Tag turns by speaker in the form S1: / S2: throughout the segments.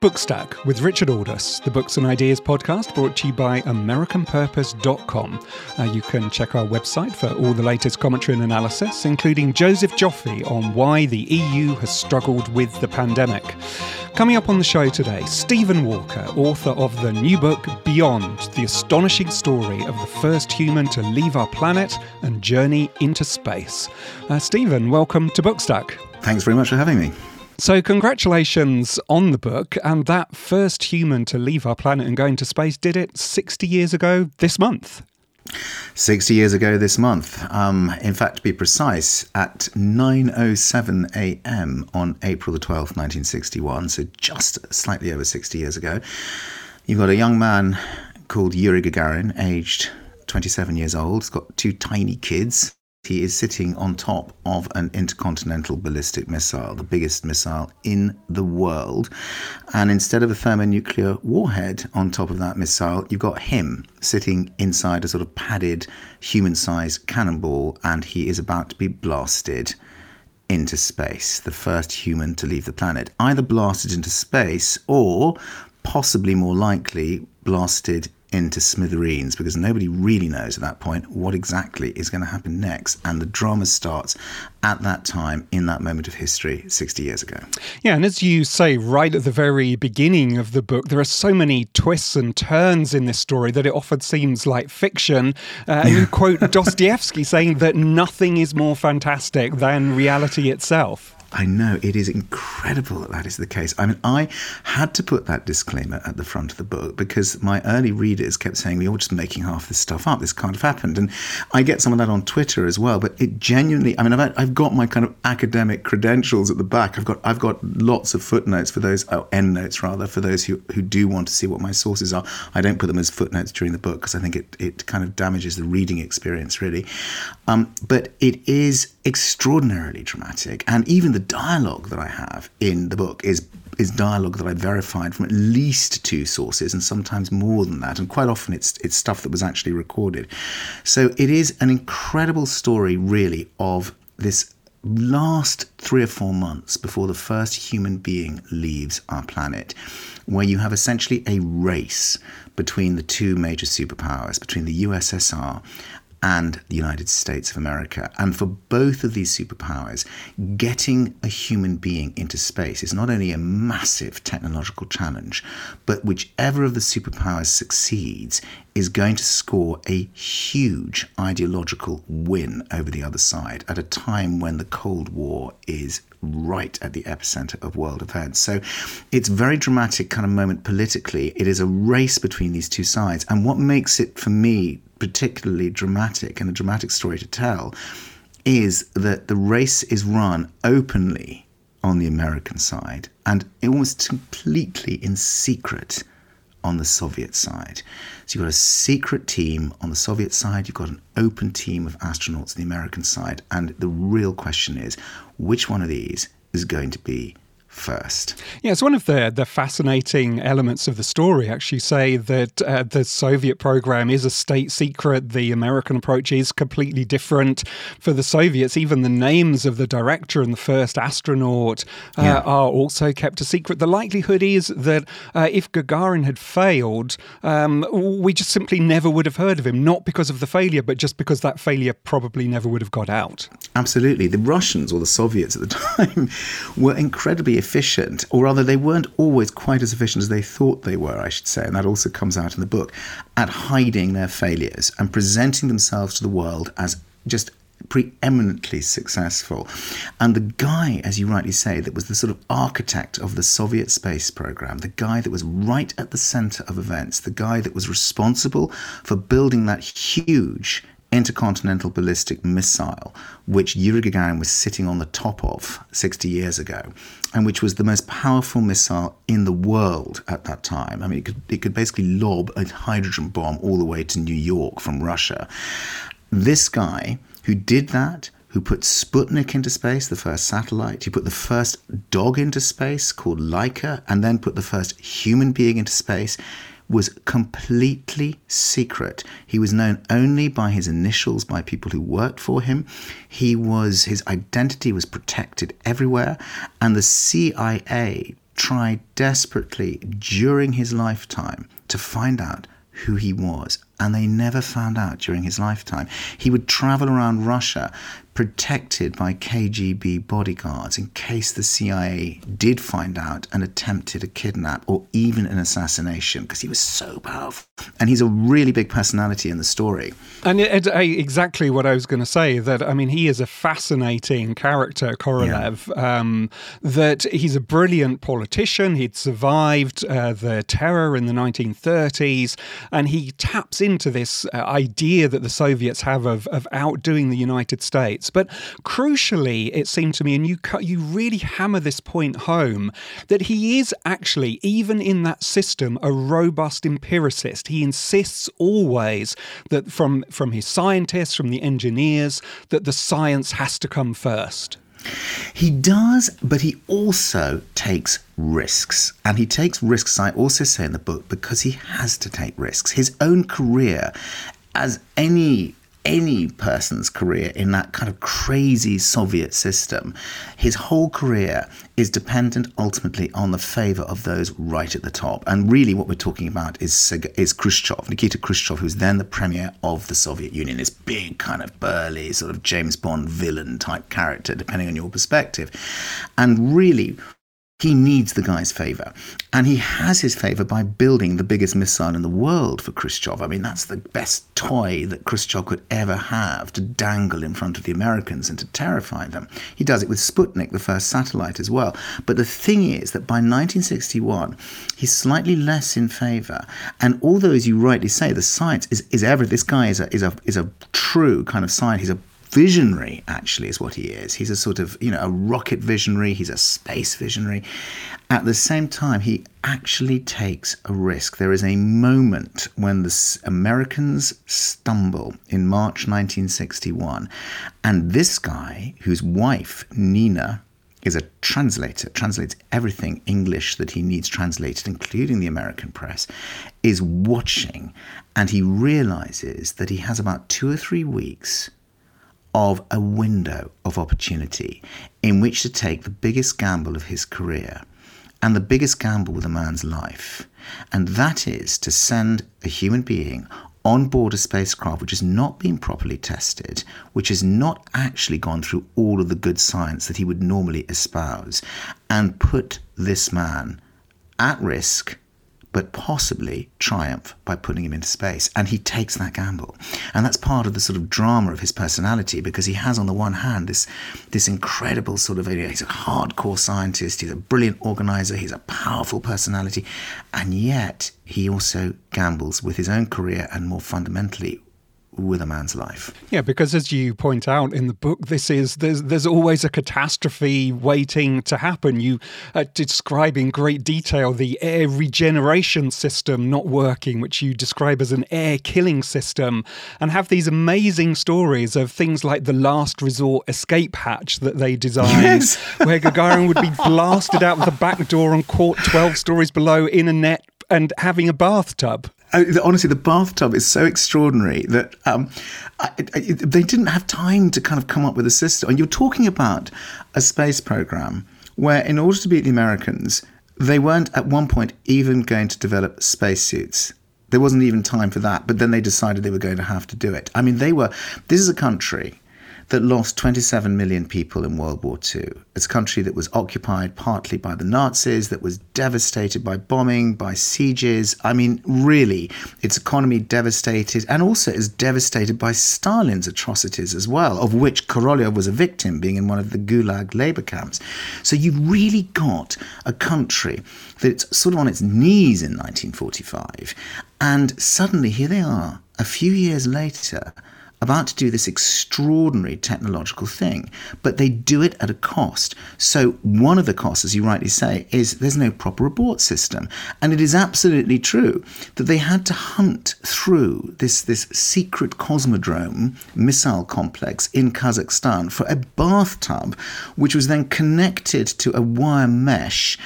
S1: Bookstack with Richard Aldous, the Books and Ideas podcast brought to you by AmericanPurpose.com. Uh, you can check our website for all the latest commentary and analysis, including Joseph Joffe on why the EU has struggled with the pandemic. Coming up on the show today, Stephen Walker, author of the new book Beyond The Astonishing Story of the First Human to Leave Our Planet and Journey into Space. Uh, Stephen, welcome to Bookstack.
S2: Thanks very much for having me.
S1: So, congratulations on the book. And that first human to leave our planet and go into space did it 60 years ago this month.
S2: 60 years ago this month. Um, in fact, to be precise, at 9.07 a.m. on April the 12th, 1961, so just slightly over 60 years ago, you've got a young man called Yuri Gagarin, aged 27 years old. He's got two tiny kids. He is sitting on top of an intercontinental ballistic missile, the biggest missile in the world. And instead of a thermonuclear warhead on top of that missile, you've got him sitting inside a sort of padded human sized cannonball, and he is about to be blasted into space, the first human to leave the planet. Either blasted into space or possibly more likely blasted into smithereens because nobody really knows at that point what exactly is going to happen next. And the drama starts at that time in that moment of history 60 years ago.
S1: Yeah, and as you say right at the very beginning of the book, there are so many twists and turns in this story that it often seems like fiction. Uh, and you quote Dostoevsky saying that nothing is more fantastic than reality itself.
S2: I know it is incredible that that is the case. I mean, I had to put that disclaimer at the front of the book because my early readers kept saying, You're just making half this stuff up. This can't have happened. And I get some of that on Twitter as well. But it genuinely, I mean, I've, I've got my kind of academic credentials at the back. I've got I've got lots of footnotes for those, oh, endnotes rather, for those who, who do want to see what my sources are. I don't put them as footnotes during the book because I think it, it kind of damages the reading experience, really. Um, but it is extraordinarily dramatic. And even the dialogue that I have in the book is is dialogue that I verified from at least two sources and sometimes more than that. And quite often it's it's stuff that was actually recorded. So it is an incredible story really of this last three or four months before the first human being leaves our planet, where you have essentially a race between the two major superpowers, between the USSR and the United States of America. And for both of these superpowers, getting a human being into space is not only a massive technological challenge, but whichever of the superpowers succeeds is going to score a huge ideological win over the other side at a time when the Cold War is right at the epicenter of world events. So it's very dramatic kind of moment politically. It is a race between these two sides. And what makes it, for me, particularly dramatic and a dramatic story to tell is that the race is run openly on the American side and almost completely in secret on the Soviet side. So you've got a secret team on the Soviet side, you've got an open team of astronauts on the American side, and the real question is which one of these is going to be first.
S1: Yeah, it's one of the the fascinating elements of the story. Actually, say that uh, the Soviet program is a state secret. The American approach is completely different. For the Soviets, even the names of the director and the first astronaut uh, yeah. are also kept a secret. The likelihood is that uh, if Gagarin had failed, um, we just simply never would have heard of him. Not because of the failure, but just because that failure probably never would have got out.
S2: Absolutely, the Russians or the Soviets at the time were incredibly efficient, or rather, they weren't always quite as efficient as they thought they were, I should say, and that also comes out in the book, at hiding their failures and presenting themselves to the world as just preeminently successful. And the guy, as you rightly say, that was the sort of architect of the Soviet space program, the guy that was right at the center of events, the guy that was responsible for building that huge intercontinental ballistic missile, which Yuri Gagarin was sitting on the top of 60 years ago, and which was the most powerful missile in the world at that time. I mean, it could, it could basically lob a hydrogen bomb all the way to New York from Russia. This guy who did that, who put Sputnik into space, the first satellite, who put the first dog into space called Laika, and then put the first human being into space, was completely secret. He was known only by his initials by people who worked for him. He was his identity was protected everywhere, and the CIA tried desperately during his lifetime to find out who he was and they never found out during his lifetime. He would travel around Russia protected by KGB bodyguards in case the CIA did find out and attempted a kidnap or even an assassination because he was so powerful. And he's a really big personality in the story.
S1: And it, it, exactly what I was going to say that, I mean, he is a fascinating character, Korolev, yeah. um, that he's a brilliant politician. He'd survived uh, the terror in the 1930s and he taps into this uh, idea that the Soviets have of, of outdoing the United States but crucially, it seemed to me, and you you really hammer this point home, that he is actually, even in that system, a robust empiricist. He insists always that from from his scientists, from the engineers, that the science has to come first.
S2: He does, but he also takes risks. And he takes risks, I also say in the book, because he has to take risks. His own career, as any any person's career in that kind of crazy Soviet system, his whole career is dependent ultimately on the favor of those right at the top. And really, what we're talking about is, is Khrushchev, Nikita Khrushchev, who's then the premier of the Soviet Union, this big, kind of burly, sort of James Bond villain type character, depending on your perspective. And really, he needs the guy's favor. And he has his favor by building the biggest missile in the world for Khrushchev. I mean, that's the best toy that Khrushchev could ever have to dangle in front of the Americans and to terrify them. He does it with Sputnik, the first satellite, as well. But the thing is that by 1961, he's slightly less in favor. And although, as you rightly say, the science is, is ever, this guy is a, is a, is a true kind of science. He's a visionary, actually, is what he is. He's a sort of, you know, a rocket visionary, he's a space visionary. At the same time, he actually takes a risk. There is a moment when the Americans stumble in March 1961, and this guy, whose wife, Nina, is a translator, translates everything English that he needs translated, including the American press, is watching and he realizes that he has about two or three weeks of a window of opportunity in which to take the biggest gamble of his career and the biggest gamble with a man's life. And that is to send a human being on board a spacecraft which has not been properly tested, which has not actually gone through all of the good science that he would normally espouse, and put this man at risk but possibly triumph by putting him into space. And he takes that gamble. And that's part of the sort of drama of his personality because he has, on the one hand, this, this incredible sort of, idea, he's a hardcore scientist, he's a brilliant organizer, he's a powerful personality. And yet he also gambles with his own career and more fundamentally with a man's life.
S1: Yeah, because as you point out in the book, this is there's there's always a catastrophe waiting to happen. You uh, describe in great detail the air regeneration system not working, which you describe as an air killing system, and have these amazing stories of things like the last resort escape hatch that they designed, yes. where Gagarin would be blasted out of the back door and caught twelve stories below in a net and having a bathtub.
S2: Honestly, the bathtub is so extraordinary that um, I, I, they didn't have time to kind of come up with a system. And you're talking about a space program where, in order to beat the Americans, they weren't at one point even going to develop spacesuits. There wasn't even time for that, but then they decided they were going to have to do it. I mean, they were. This is a country that lost 27 million people in World War II. It's a country that was occupied partly by the Nazis, that was devastated by bombing, by sieges. I mean, really, its economy devastated, and also is devastated by Stalin's atrocities as well, of which Korolev was a victim, being in one of the Gulag labor camps. So you've really got a country that's sort of on its knees in 1945, and suddenly here they are, a few years later about to do this extraordinary technological thing, but they do it at a cost. So, one of the costs, as you rightly say, is there's no proper abort system. And it is absolutely true that they had to hunt through this, this secret cosmodrome missile complex in Kazakhstan for a bathtub, which was then connected to a wire mesh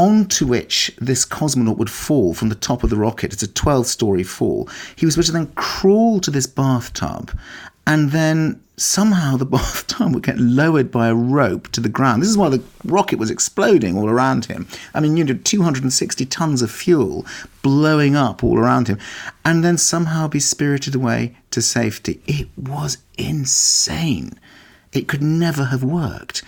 S2: onto which this cosmonaut would fall from the top of the rocket. It's a 12 story fall. He was supposed to then crawl to this bathtub and then somehow the bathtub would get lowered by a rope to the ground. This is why the rocket was exploding all around him. I mean, you know, 260 tons of fuel blowing up all around him, and then somehow be spirited away to safety. It was insane. It could never have worked,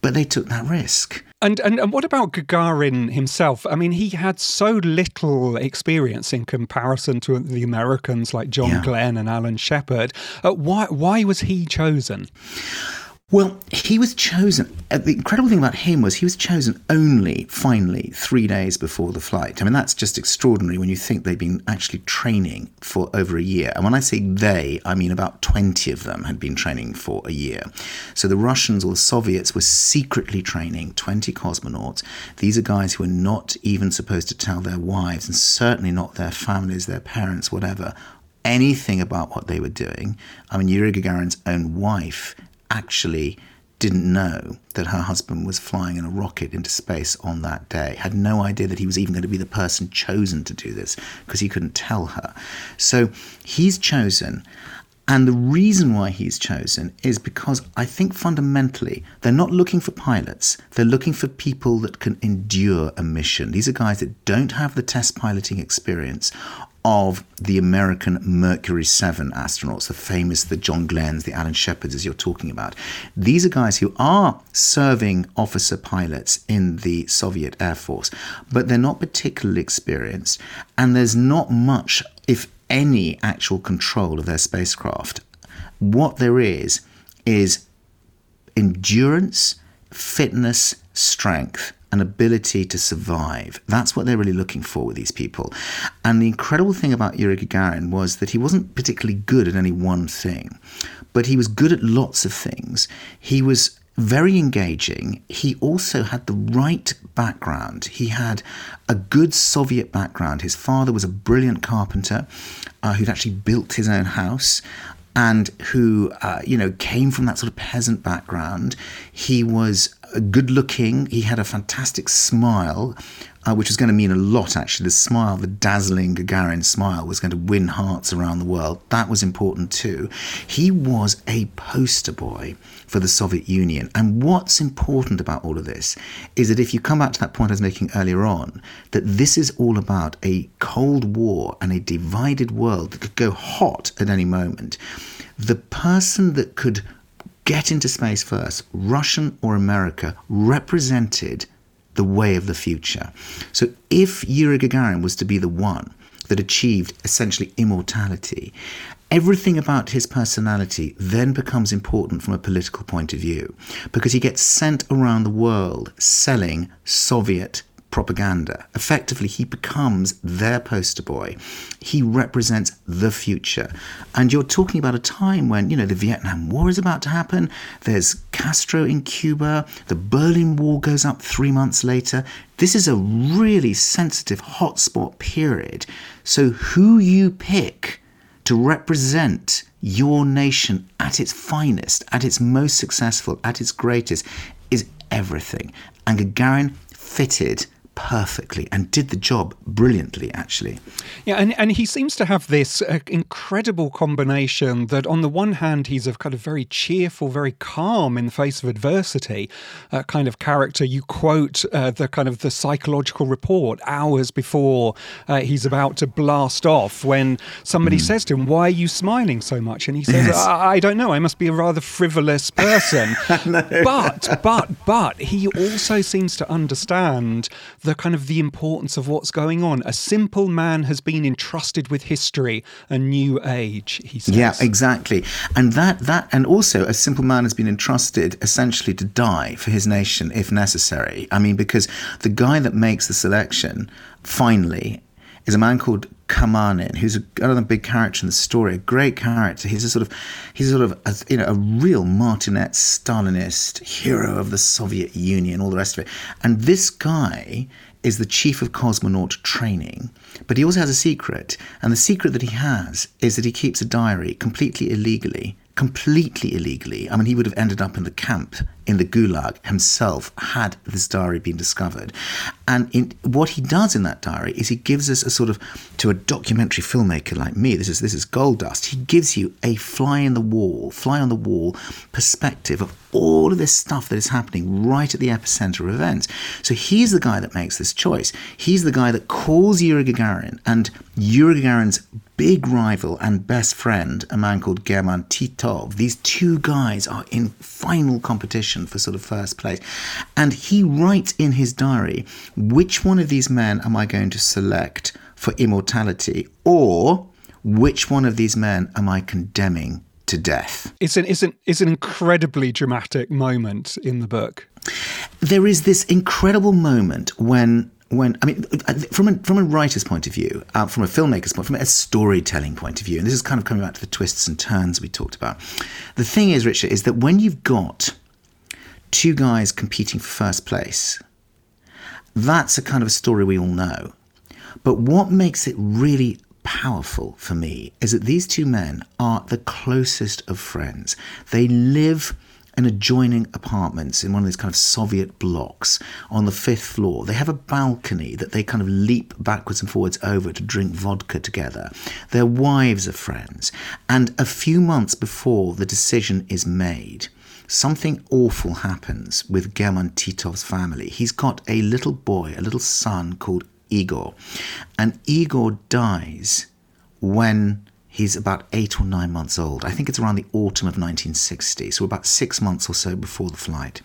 S2: but they took that risk.
S1: And, and and what about Gagarin himself? I mean, he had so little experience in comparison to the Americans like John yeah. Glenn and Alan Shepard. Uh, why why was he chosen?
S2: Well, he was chosen. Uh, the incredible thing about him was he was chosen only, finally, three days before the flight. I mean, that's just extraordinary when you think they've been actually training for over a year. And when I say they, I mean about 20 of them had been training for a year. So the Russians or the Soviets were secretly training 20 cosmonauts. These are guys who are not even supposed to tell their wives, and certainly not their families, their parents, whatever, anything about what they were doing. I mean, Yuri Gagarin's own wife actually didn't know that her husband was flying in a rocket into space on that day, had no idea that he was even going to be the person chosen to do this because he couldn't tell her. So he's chosen. And the reason why he's chosen is because I think fundamentally they're not looking for pilots. They're looking for people that can endure a mission. These are guys that don't have the test piloting experience of the American Mercury 7 astronauts, the famous, the John Glenns, the Alan Shepards, as you're talking about. These are guys who are serving officer pilots in the Soviet Air Force, but they're not particularly experienced, and there's not much, if any, actual control of their spacecraft. What there is, is endurance, fitness, strength an ability to survive. That's what they're really looking for with these people. And the incredible thing about Yuri Gagarin was that he wasn't particularly good at any one thing, but he was good at lots of things. He was very engaging. He also had the right background. He had a good Soviet background. His father was a brilliant carpenter uh, who'd actually built his own house and who, uh, you know, came from that sort of peasant background. He was good looking. He had a fantastic smile, uh, which was going to mean a lot, actually. The smile, the dazzling Gagarin smile, was going to win hearts around the world. That was important too. He was a poster boy for the Soviet Union. And what's important about all of this is that if you come back to that point I was making earlier on, that this is all about a Cold War and a divided world that could go hot at any moment. The person that could get into space first, Russian or America, represented the way of the future. So if Yuri Gagarin was to be the one that achieved essentially immortality, everything about his personality then becomes important from a political point of view because he gets sent around the world selling Soviet propaganda. Effectively, he becomes their poster boy. He represents the future. And you're talking about a time when, you know, the Vietnam War is about to happen. There's Castro in Cuba. The Berlin Wall goes up three months later. This is a really sensitive hotspot period. So, who you pick to represent your nation at its finest, at its most successful, at its greatest, is everything. And Gagarin fitted perfectly and did the job brilliantly, actually.
S1: Yeah, and, and he seems to have this uh, incredible combination that, on the one hand, he's a kind of very cheerful, very calm in the face of adversity uh, kind of character. You quote uh, the kind of the psychological report hours before uh, he's about to blast off when somebody mm. says to him, Why are you smiling so much? And he says, yes. I-, I, don't know, I must be a rather frivolous person. but, but, but he also seems to understand the kind of the importance of what's going on. A simple man has been entrusted with history, a new age. He says.
S2: Yeah, exactly. And that that and also a simple man has been entrusted essentially to die for his nation if necessary. I mean, because the guy that makes the selection finally is a man called Kamanin, who's another big character in the story, a great character. He's a sort of, he's sort of, a, you know, a real martinet Stalinist hero of the Soviet Union, all the rest of it. And this guy is the chief of cosmonaut training, but he also has a secret, and the secret that he has is that he keeps a diary completely illegally completely illegally. I mean, he would have ended up in the camp in the Gulag himself had this diary been discovered. And in, what he does in that diary is he gives us a sort of, to a documentary filmmaker like me, this is, this is gold dust, he gives you a fly in the wall, fly on the wall perspective of all of this stuff that is happening right at the epicenter of events. So he's the guy that makes this choice. He's the guy that calls Yuri Gagarin and Yuri Gagarin's big rival and best friend, a man called German Titov. These two guys are in final competition for sort of first place. And he writes in his diary, which one of these men am I going to select for immortality? Or which one of these men am I condemning to death.
S1: It's an, it's, an, it's an incredibly dramatic moment in the book.
S2: There is this incredible moment when when I mean, from a, from a writer's point of view, uh, from a filmmaker's point, from a storytelling point of view, and this is kind of coming back to the twists and turns we talked about. The thing is, Richard, is that when you've got two guys competing for first place, that's a kind of a story we all know. But what makes it really powerful for me is that these two men are the closest of friends. They live in adjoining apartments in one of these kind of Soviet blocks on the fifth floor. They have a balcony that they kind of leap backwards and forwards over to drink vodka together. Their wives are friends. And a few months before the decision is made, something awful happens with German Titov's family. He's got a little boy, a little son called Igor. And Igor dies when he's about eight or nine months old. I think it's around the autumn of 1960, so about six months or so before the flight.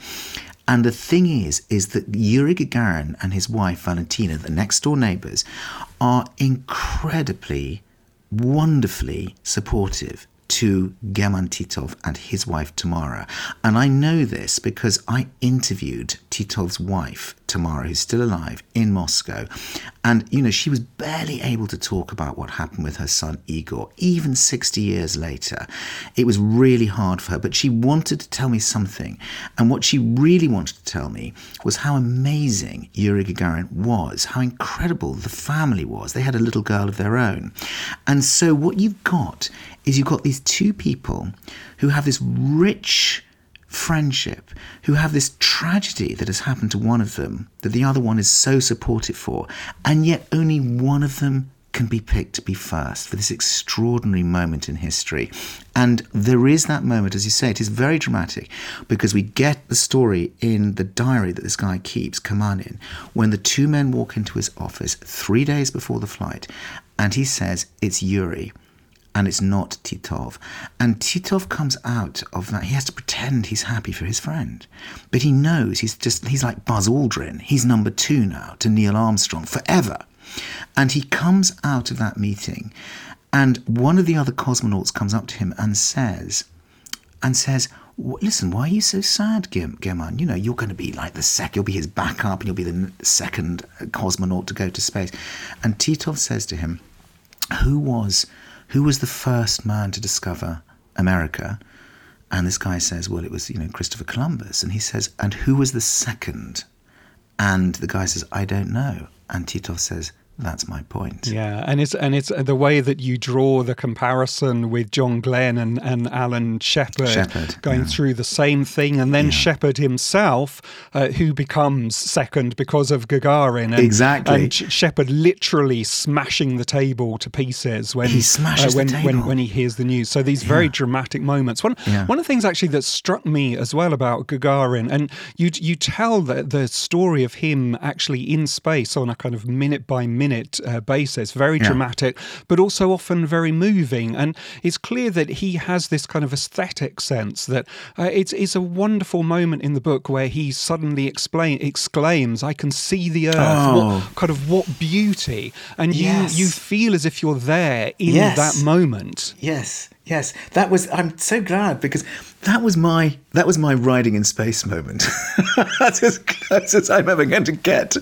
S2: And the thing is, is that Yuri Gagarin and his wife Valentina, the next door neighbors, are incredibly, wonderfully supportive to German Titov and his wife Tamara. And I know this because I interviewed Titov's wife, Tamara, who's still alive, in Moscow. And, you know, she was barely able to talk about what happened with her son Igor, even 60 years later. It was really hard for her, but she wanted to tell me something. And what she really wanted to tell me was how amazing Yuri Gagarin was, how incredible the family was. They had a little girl of their own. And so what you've got is you've got these two people who have this rich friendship, who have this tragedy that has happened to one of them that the other one is so supportive for, and yet only one of them can be picked to be first for this extraordinary moment in history. And there is that moment, as you say, it is very dramatic because we get the story in the diary that this guy keeps, Kamanin, when the two men walk into his office three days before the flight, and he says, It's Yuri and it's not Titov. And Titov comes out of that. He has to pretend he's happy for his friend. But he knows he's just, he's like Buzz Aldrin. He's number two now to Neil Armstrong forever. And he comes out of that meeting, and one of the other cosmonauts comes up to him and says, and says, listen, why are you so sad, German? You know, you're going to be like the second, you'll be his backup, and you'll be the second uh, cosmonaut to go to space. And Titov says to him, who was who was the first man to discover America? And this guy says, well, it was, you know, Christopher Columbus. And he says, and who was the second? And the guy says, I don't know. And Titov says, that's my point.
S1: Yeah, and it's and it's the way that you draw the comparison with John Glenn and, and Alan Shepard,
S2: Shepard
S1: going
S2: yeah.
S1: through the same thing, and then yeah. Shepard himself, uh, who becomes second because of Gagarin, and,
S2: exactly,
S1: and Shepard literally smashing the table to pieces when
S2: he smashes
S1: uh, when,
S2: the table.
S1: when when he hears the news. So these very yeah. dramatic moments. One one of the things actually that struck me as well about Gagarin, and you you tell the the story of him actually in space on a kind of minute by minute minute uh, basis, very yeah. dramatic, but also often very moving. And it's clear that he has this kind of aesthetic sense that uh, it's, it's a wonderful moment in the book where he suddenly explain, exclaims, I can see the earth.
S2: Oh.
S1: What, kind of what beauty. And
S2: yes.
S1: you, you feel as if you're there in
S2: yes.
S1: that moment.
S2: Yes. Yes, that was. I'm so glad because that was my that was my riding in space moment. That's as close as I'm ever going to get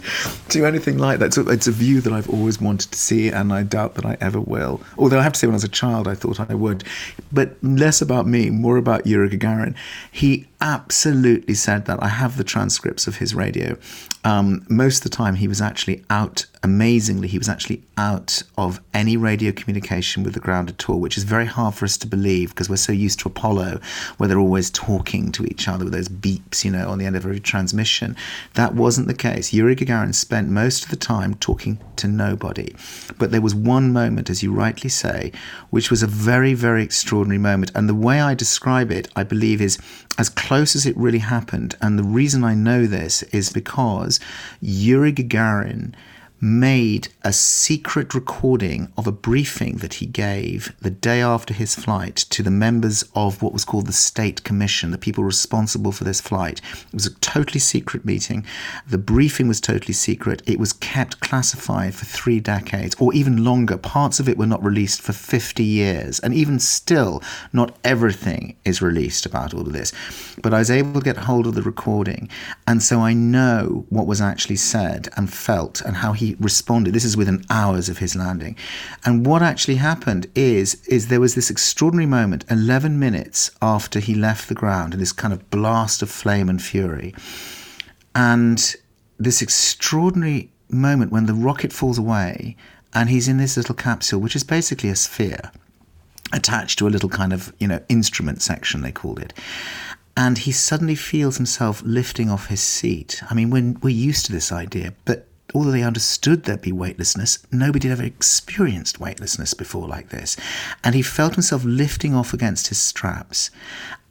S2: to anything like that. So it's a view that I've always wanted to see, and I doubt that I ever will. Although I have to say, when I was a child, I thought I would. But less about me, more about Yuri Gagarin. He absolutely said that. I have the transcripts of his radio. Um, most of the time, he was actually out. Amazingly, he was actually out of any radio communication with the ground at all, which is very hard for us to believe because we're so used to Apollo, where they're always talking to each other with those beeps, you know, on the end of every transmission. That wasn't the case. Yuri Gagarin spent most of the time talking to nobody. But there was one moment, as you rightly say, which was a very, very extraordinary moment. And the way I describe it, I believe, is as close as it really happened. And the reason I know this is because Yuri Gagarin made a secret recording of a briefing that he gave the day after his flight to the members of what was called the State Commission, the people responsible for this flight. It was a totally secret meeting. The briefing was totally secret. It was kept classified for three decades or even longer. Parts of it were not released for 50 years. And even still, not everything is released about all of this. But I was able to get hold of the recording. And so I know what was actually said and felt and how he responded. This is within hours of his landing. And what actually happened is, is there was this extraordinary moment, 11 minutes after he left the ground, and this kind of blast of flame and fury. And this extraordinary moment when the rocket falls away and he's in this little capsule, which is basically a sphere attached to a little kind of, you know, instrument section, they called it and he suddenly feels himself lifting off his seat. I mean, we're used to this idea, but although they understood there'd be weightlessness, nobody had ever experienced weightlessness before like this. And he felt himself lifting off against his straps.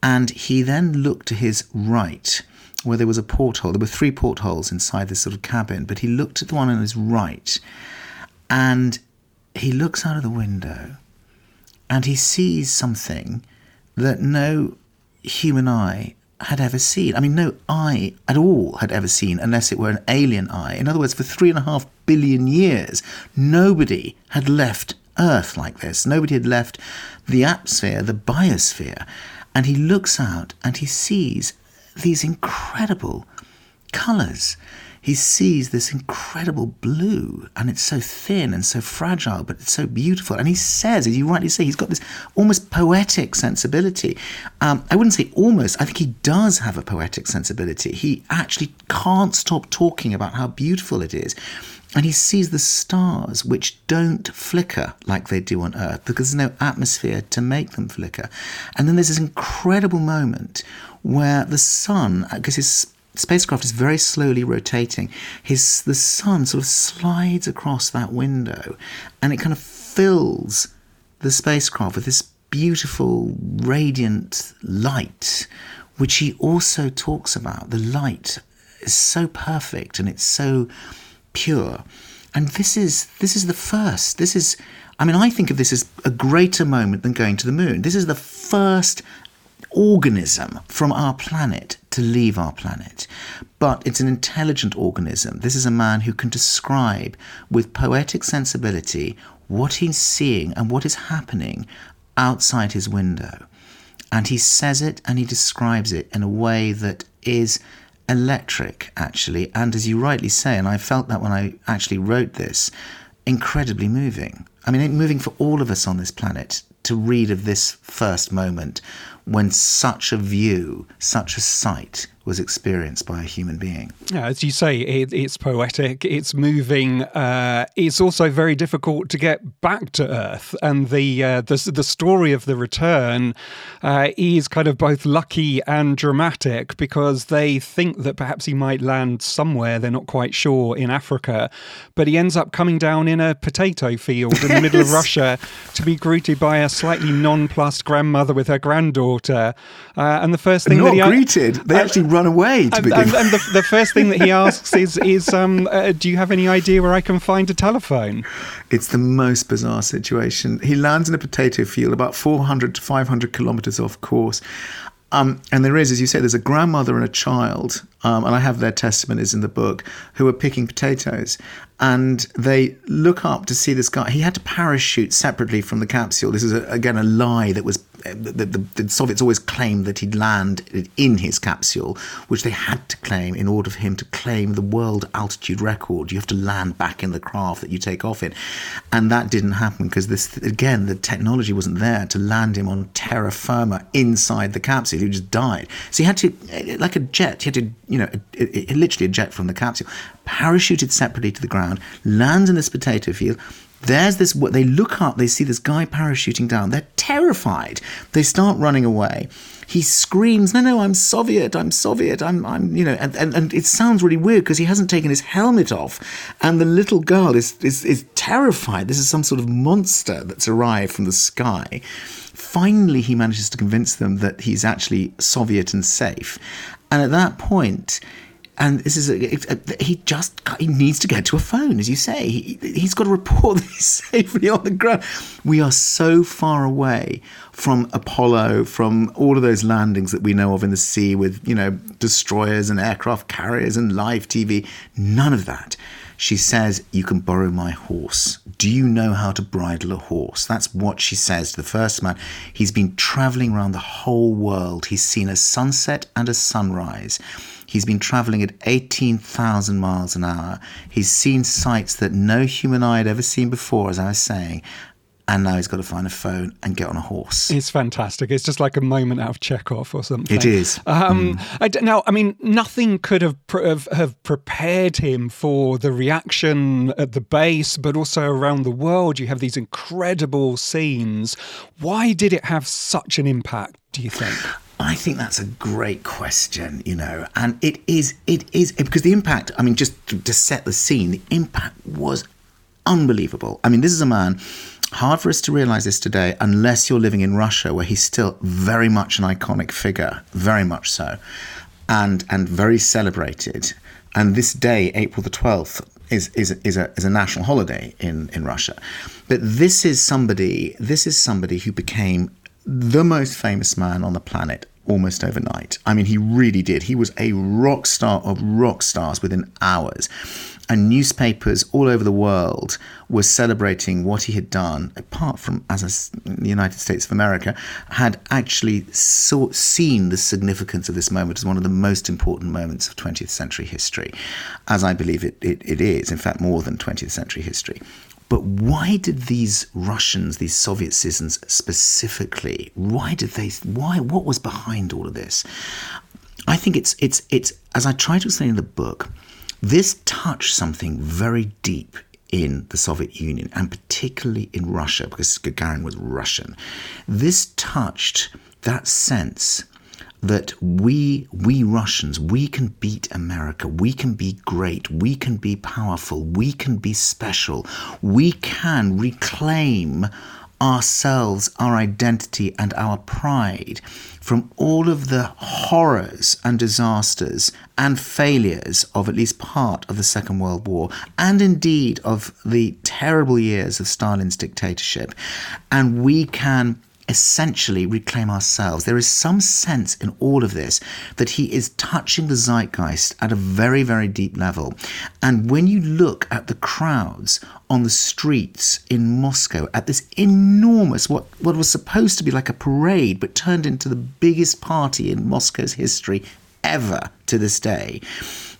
S2: And he then looked to his right, where there was a porthole. There were three portholes inside this sort of cabin, but he looked at the one on his right. And he looks out of the window and he sees something that no human eye had ever seen. I mean, no eye at all had ever seen, unless it were an alien eye. In other words, for three and a half billion years, nobody had left Earth like this. Nobody had left the atmosphere, the biosphere. And he looks out and he sees these incredible colours he sees this incredible blue and it's so thin and so fragile, but it's so beautiful. And he says, as you rightly say, he's got this almost poetic sensibility. Um, I wouldn't say almost, I think he does have a poetic sensibility. He actually can't stop talking about how beautiful it is. And he sees the stars which don't flicker like they do on Earth because there's no atmosphere to make them flicker. And then there's this incredible moment where the sun, because his spacecraft is very slowly rotating. His the sun sort of slides across that window, and it kind of fills the spacecraft with this beautiful, radiant light, which he also talks about. The light is so perfect and it's so pure. And this is this is the first. This is I mean, I think of this as a greater moment than going to the moon. This is the first organism from our planet to leave our planet. But it's an intelligent organism. This is a man who can describe with poetic sensibility what he's seeing and what is happening outside his window. And he says it and he describes it in a way that is electric, actually. And as you rightly say, and I felt that when I actually wrote this, incredibly moving. I mean, moving for all of us on this planet to read of this first moment when such a view, such a sight was experienced by a human being.
S1: Yeah, as you say, it, it's poetic, it's moving. Uh, it's also very difficult to get back to Earth, and the uh, the, the story of the return uh, is kind of both lucky and dramatic because they think that perhaps he might land somewhere they're not quite sure in Africa, but he ends up coming down in a potato field in the middle of Russia to be greeted by a slightly nonplussed grandmother with her granddaughter, uh, and the first thing
S2: not
S1: that he
S2: greeted, they actually run away to
S1: and,
S2: begin
S1: and, and the, the, first thing that he asks is, is um, uh, do you have any idea where I can find a telephone?
S2: It's the most bizarre situation. He lands in a potato field about 400 to 500 kilometers off course. Um, and there is, as you say, there's a grandmother and a child, um, and I have their testimonies in the book, who are picking potatoes. And they look up to see this guy. He had to parachute separately from the capsule. This is, a, again, a lie that was the, the, the, Soviets always claimed that he'd land in his capsule, which they had to claim in order for him to claim the world altitude record. You have to land back in the craft that you take off in, and that didn't happen because this again the technology wasn't there to land him on terra firma inside the capsule. He just died. So he had to, like a jet, he had to, you know, literally a jet from the capsule, parachuted separately to the ground, lands in this potato field there's this, what they look up, they see this guy parachuting down. They're terrified. They start running away he screams, "No, no, I'm Soviet! I'm Soviet! I'm, I'm, you know." And, and, and it sounds really weird because he hasn't taken his helmet off, and the little girl is, is is terrified. This is some sort of monster that's arrived from the sky. Finally, he manages to convince them that he's actually Soviet and safe, and at that point, and this is a, a, uh, he just he needs to get to a phone, as you say. He, he's got to report that he's safely on the ground. We are so far away from Apollo, from all of those landings that we know of in the sea with you know destroyers and aircraft carriers and live TV. None of that. She says, You can borrow my horse. Do you know how to bridle a horse? That's what she says to the first man. He's been traveling around the whole world. He's seen a sunset and a sunrise. He's been traveling at 18,000 miles an hour. He's seen sights that no human eye had ever seen before, as I was saying. And now he's got to find a phone and get on a horse.
S1: It's fantastic. It's just like a moment out of Chekhov or something.
S2: It is.
S1: Um, mm. I, now, I mean, nothing could have, have, have prepared him for the reaction at the base, but also around the world. You have these incredible scenes. Why did it have such an impact? Do you think?
S2: I think that's a great question, you know, and it is, it is, because the impact, I mean, just to, to set the scene, the impact was unbelievable. I mean, this is a man, hard for us to realize this today, unless you're living in Russia, where he's still very much an iconic figure, very much so, and, and very celebrated. And this day, April the 12th, is, is, is, a, is a national holiday in, in Russia. But this is somebody, this is somebody who became the most famous man on the planet almost overnight. I mean, he really did. He was a rock star of rock stars within hours. And newspapers all over the world were celebrating what he had done, apart from as a, the United States of America, had actually saw, seen the significance of this moment as one of the most important moments of 20th century history, as I believe it, it, it is, in fact, more than 20th century history. But why did these Russians, these Soviet citizens specifically, why did they, why, what was behind all of this? I think it's, it's, it's, as I try to explain in the book, this touched something very deep in the Soviet Union and particularly in Russia because Gagarin was Russian. This touched that sense that we we Russians we can beat America. We can be great. We can be powerful. We can be special. We can reclaim ourselves our identity and our pride from all of the horrors and disasters and failures of at least part of the Second World War, and indeed of the terrible years of Stalin's dictatorship. And we can essentially reclaim ourselves. There is some sense in all of this that he is touching the zeitgeist at a very, very deep level. And when you look at the crowds on the streets in Moscow at this enormous, what, what was supposed to be like a parade, but turned into the biggest party in Moscow's history ever to this day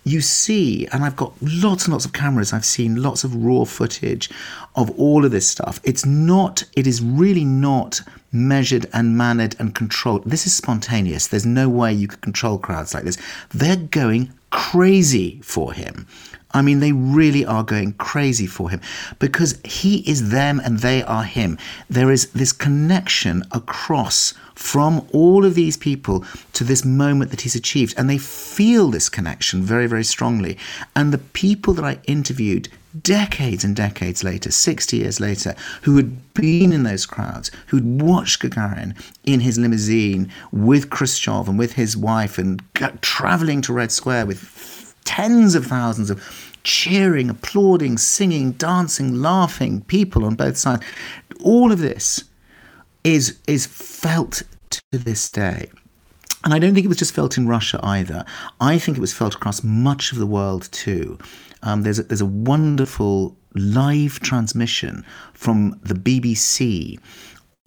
S2: you see, and I've got lots and lots of cameras, I've seen lots of raw footage of all of this stuff. It's not, it is really not measured and mannered and controlled. This is spontaneous. There's no way you could control crowds like this. They're going crazy for him. I mean, they really are going crazy for him because he is them and they are him. There is this connection across from all of these people to this moment that he's achieved. And they feel this connection very, very strongly. And the people that I interviewed decades and decades later, 60 years later, who had been in those crowds, who'd watched Gagarin in his limousine with Khrushchev and with his wife and traveling to Red Square with tens of thousands of cheering, applauding, singing, dancing, laughing people on both sides. All of this is is felt to this day. And I don't think it was just felt in Russia either. I think it was felt across much of the world too. Um, there's a, there's a wonderful live transmission from the BBC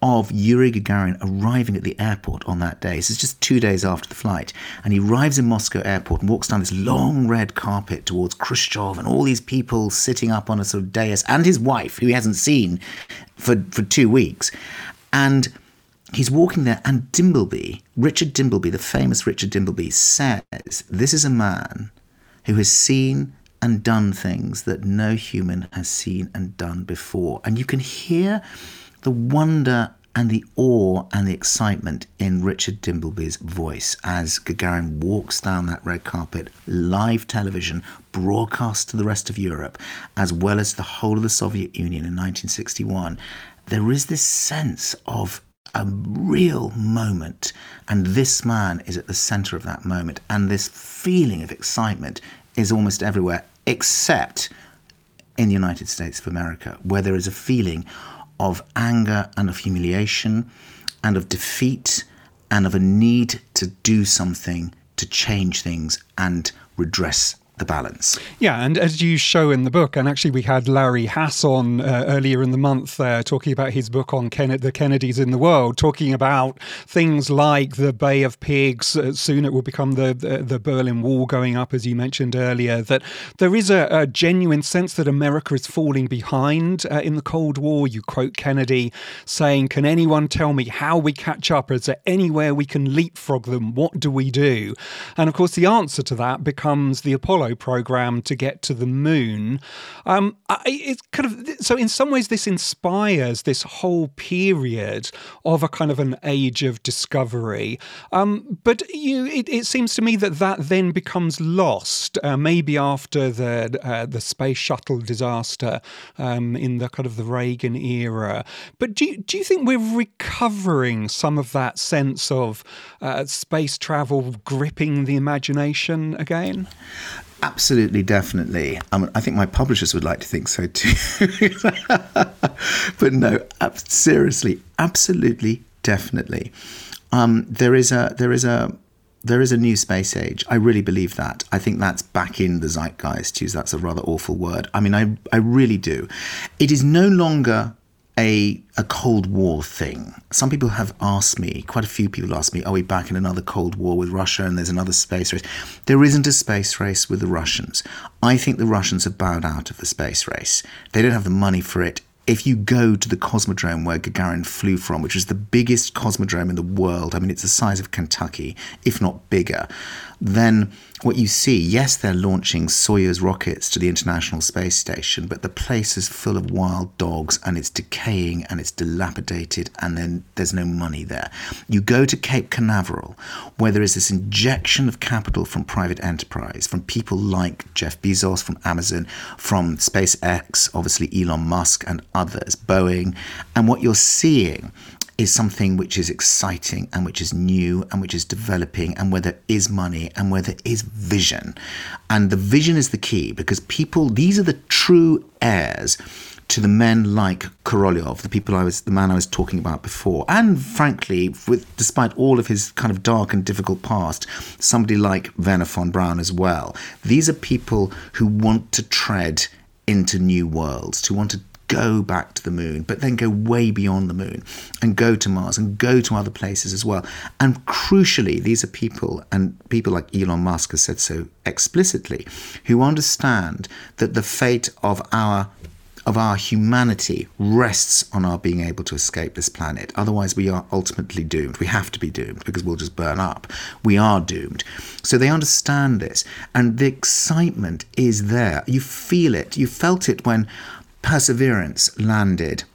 S2: of Yuri Gagarin arriving at the airport on that day. So it's just two days after the flight. And he arrives in Moscow airport and walks down this long red carpet towards Khrushchev and all these people sitting up on a sort of dais and his wife, who he hasn't seen for, for two weeks. And he's walking there, and Dimbleby, Richard Dimbleby, the famous Richard Dimbleby, says this is a man who has seen and done things that no human has seen and done before. And you can hear the wonder and the awe and the excitement in Richard Dimbleby's voice as Gagarin walks down that red carpet, live television, broadcast to the rest of Europe, as well as the whole of the Soviet Union in 1961. There is this sense of a real moment, and this man is at the center of that moment, and this feeling of excitement is almost everywhere, except in the United States of America, where there is a feeling of anger and of humiliation and of defeat and of a need to do something to change things and redress the balance.
S1: Yeah, and as you show in the book, and actually we had Larry Haas on uh, earlier in the month uh, talking about his book on Ken- the Kennedys in the world, talking about things like the Bay of Pigs. Uh, soon it will become the, the, the Berlin Wall going up, as you mentioned earlier. That there is a, a genuine sense that America is falling behind uh, in the Cold War. You quote Kennedy saying, "Can anyone tell me how we catch up? Is there anywhere we can leapfrog them? What do we do?" And of course, the answer to that becomes the Apollo Apollo program to get to the moon. Um, it's kind of so in some ways this inspires this whole period of a kind of an age of discovery. Um, but you, it, it, seems to me that that then becomes lost, uh, maybe after the uh, the space shuttle disaster um, in the kind of the Reagan era. But do you, do you think we're recovering some of that sense of uh, space travel gripping the imagination again?
S2: Absolutely, definitely. I, mean, I think my publishers would like to think so too. but no, seriously, absolutely, definitely. Um, there is a there is a there is a new space age. I really believe that. I think that's back in the zeitgeist. Use that's a rather awful word. I mean, I I really do. It is no longer a a Cold War thing. Some people have asked me, quite a few people asked me, are we back in another Cold War with Russia and there's another space race? There isn't a space race with the Russians. I think the Russians have bowed out of the space race. They don't have the money for it if you go to the cosmodrome where Gagarin flew from, which is the biggest cosmodrome in the world, I mean, it's the size of Kentucky, if not bigger, then what you see, yes, they're launching Soyuz rockets to the International Space Station, but the place is full of wild dogs and it's decaying and it's dilapidated and then there's no money there. You go to Cape Canaveral, where there is this injection of capital from private enterprise, from people like Jeff Bezos, from Amazon, from SpaceX, obviously Elon Musk and others, Boeing, and what you're seeing is something which is exciting and which is new and which is developing and where there is money and where there is vision. And the vision is the key because people, these are the true heirs to the men like Korolev, the people I was, the man I was talking about before, and frankly, with despite all of his kind of dark and difficult past, somebody like Wernher von Braun as well. These are people who want to tread into new worlds, to want to go back to the moon, but then go way beyond the moon and go to Mars and go to other places as well. And crucially, these are people, and people like Elon Musk has said so explicitly, who understand that the fate of our of our humanity rests on our being able to escape this planet. Otherwise, we are ultimately doomed. We have to be doomed because we'll just burn up. We are doomed. So they understand this, and the excitement is there. You feel it. You felt it when Perseverance landed.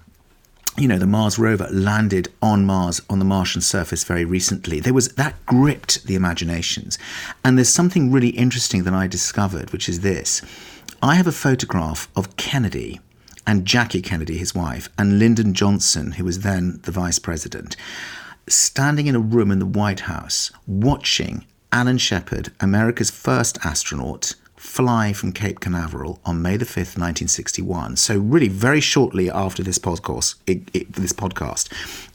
S2: You know the Mars rover landed on Mars on the Martian surface very recently. There was that gripped the imaginations, and there's something really interesting that I discovered, which is this: I have a photograph of Kennedy and Jackie Kennedy, his wife, and Lyndon Johnson, who was then the vice president, standing in a room in the White House watching Alan Shepard, America's first astronaut, fly from Cape Canaveral on May the 5th, 1961. So, really, very shortly after this podcast, it, it, this podcast,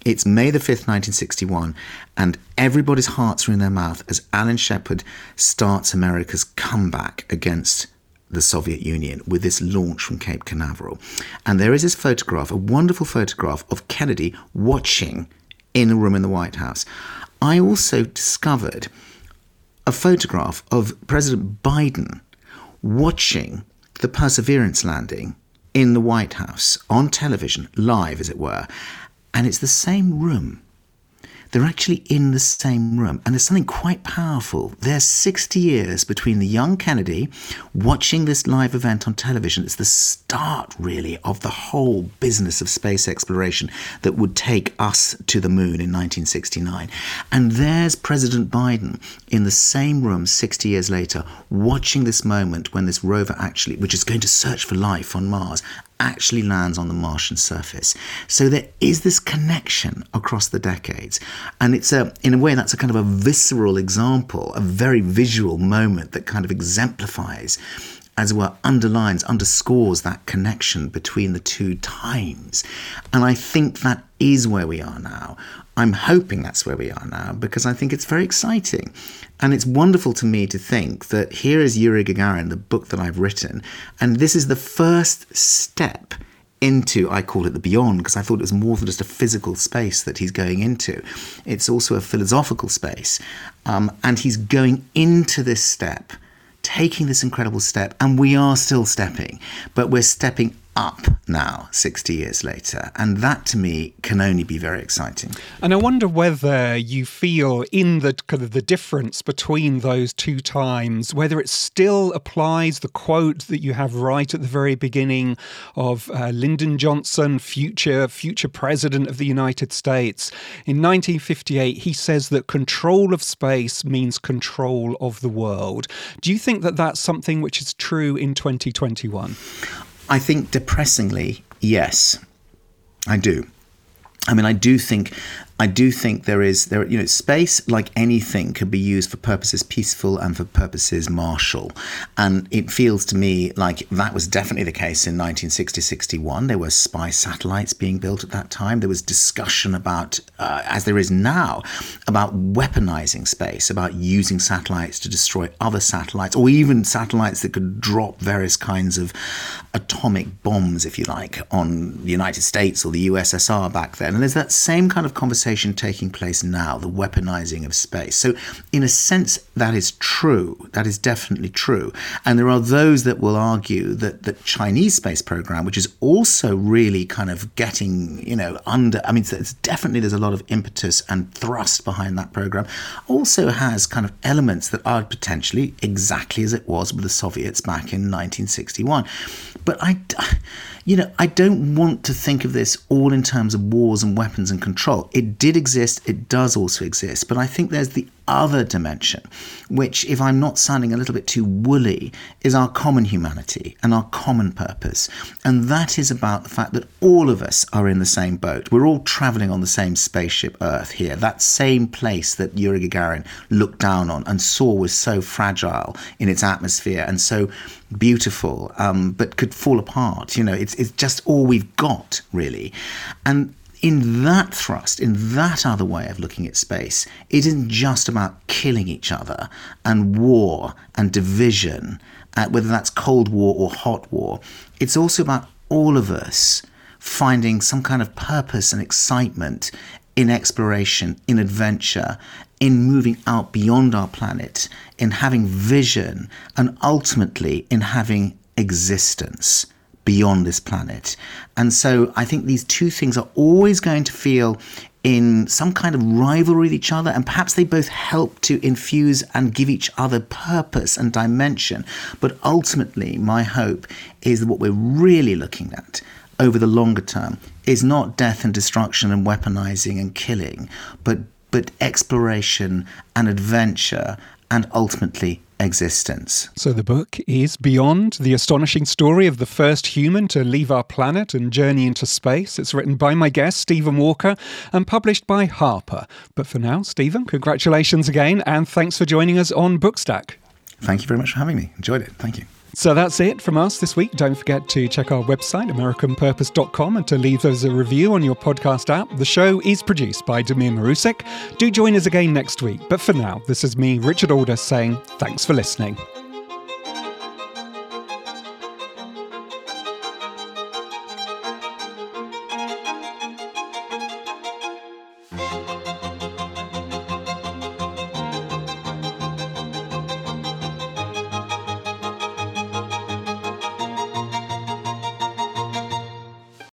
S2: it's May the 5th, 1961, and everybody's hearts are in their mouth as Alan Shepard starts America's comeback against the Soviet Union with this launch from Cape Canaveral. And there is this photograph, a wonderful photograph of Kennedy watching in a room in the White House. I also discovered a photograph of President Biden watching the Perseverance landing in the White House on television, live as it were. And it's the same room. They're actually in the same room. And there's something quite powerful. There's 60 years between the young Kennedy watching this live event on television. It's the start, really, of the whole business of space exploration that would take us to the moon in 1969. And there's President Biden in the same room 60 years later, watching this moment when this rover actually, which is going to search for life on Mars, actually lands on the Martian surface. So there is this connection across the decades. And it's a, in a way, that's a kind of a visceral example, a very visual moment that kind of exemplifies as well underlines, underscores that connection between the two times. And I think that is where we are now. I'm hoping that's where we are now because I think it's very exciting. And it's wonderful to me to think that here is Yuri Gagarin, the book that I've written, and this is the first step into, I call it the beyond, because I thought it was more than just a physical space that he's going into. It's also a philosophical space. Um, and he's going into this step, taking this incredible step, and we are still stepping, but we're stepping up now, 60 years later. And that to me can only be very exciting.
S1: And I wonder whether you feel in the kind of the difference between those two times, whether it still applies the quote that you have right at the very beginning of uh, Lyndon Johnson, future future president of the United States. In 1958, he says that control of space means control of the world. Do you think that that's something which is true in 2021?
S2: I think depressingly, yes, I do. I mean, I do think I do think there is there you know space like anything could be used for purposes peaceful and for purposes martial. And it feels to me like that was definitely the case in 1960-61 there were spy satellites being built at that time. There was discussion about uh, as there is now about weaponizing space about using satellites to destroy other satellites or even satellites that could drop various kinds of atomic bombs if you like on the United States or the USSR back then. And there's that same kind of conversation conversation taking place now, the weaponizing of space. So, in a sense, that is true. That is definitely true. And there are those that will argue that the Chinese space program, which is also really kind of getting, you know, under, I mean, definitely there's a lot of impetus and thrust behind that program, also has kind of elements that are potentially exactly as it was with the Soviets back in 1961. But I, you know, I don't want to think of this all in terms of wars and weapons and control. It did exist, it does also exist, but I think there's the other dimension, which, if I'm not sounding a little bit too woolly, is our common humanity and our common purpose. And that is about the fact that all of us are in the same boat. We're all traveling on the same spaceship Earth here, that same place that Yuri Gagarin looked down on and saw was so fragile in its atmosphere and so beautiful, um, but could fall apart. You know, it's, it's just all we've got, really. And in that thrust, in that other way of looking at space, it isn't just about killing each other and war and division, uh, whether that's Cold War or hot war. It's also about all of us finding some kind of purpose and excitement in exploration, in adventure, in moving out beyond our planet, in having vision, and ultimately in having existence beyond this planet. And so I think these two things are always going to feel in some kind of rivalry with each other, and perhaps they both help to infuse and give each other purpose and dimension. But ultimately, my hope is that what we're really looking at over the longer term is not death and destruction and weaponizing and killing, but but exploration and adventure and ultimately existence.
S1: So the book is Beyond, the astonishing story of the first human to leave our planet and journey into space. It's written by my guest, Stephen Walker, and published by Harper. But for now, Stephen, congratulations again, and thanks for joining us on Bookstack.
S2: Thank you very much for having me. Enjoyed it. Thank you.
S1: So that's it from us this week. Don't forget to check our website, AmericanPurpose.com, and to leave us a review on your podcast app. The show is produced by Damir Marusic. Do join us again next week. But for now, this is me, Richard Aldous, saying thanks for listening.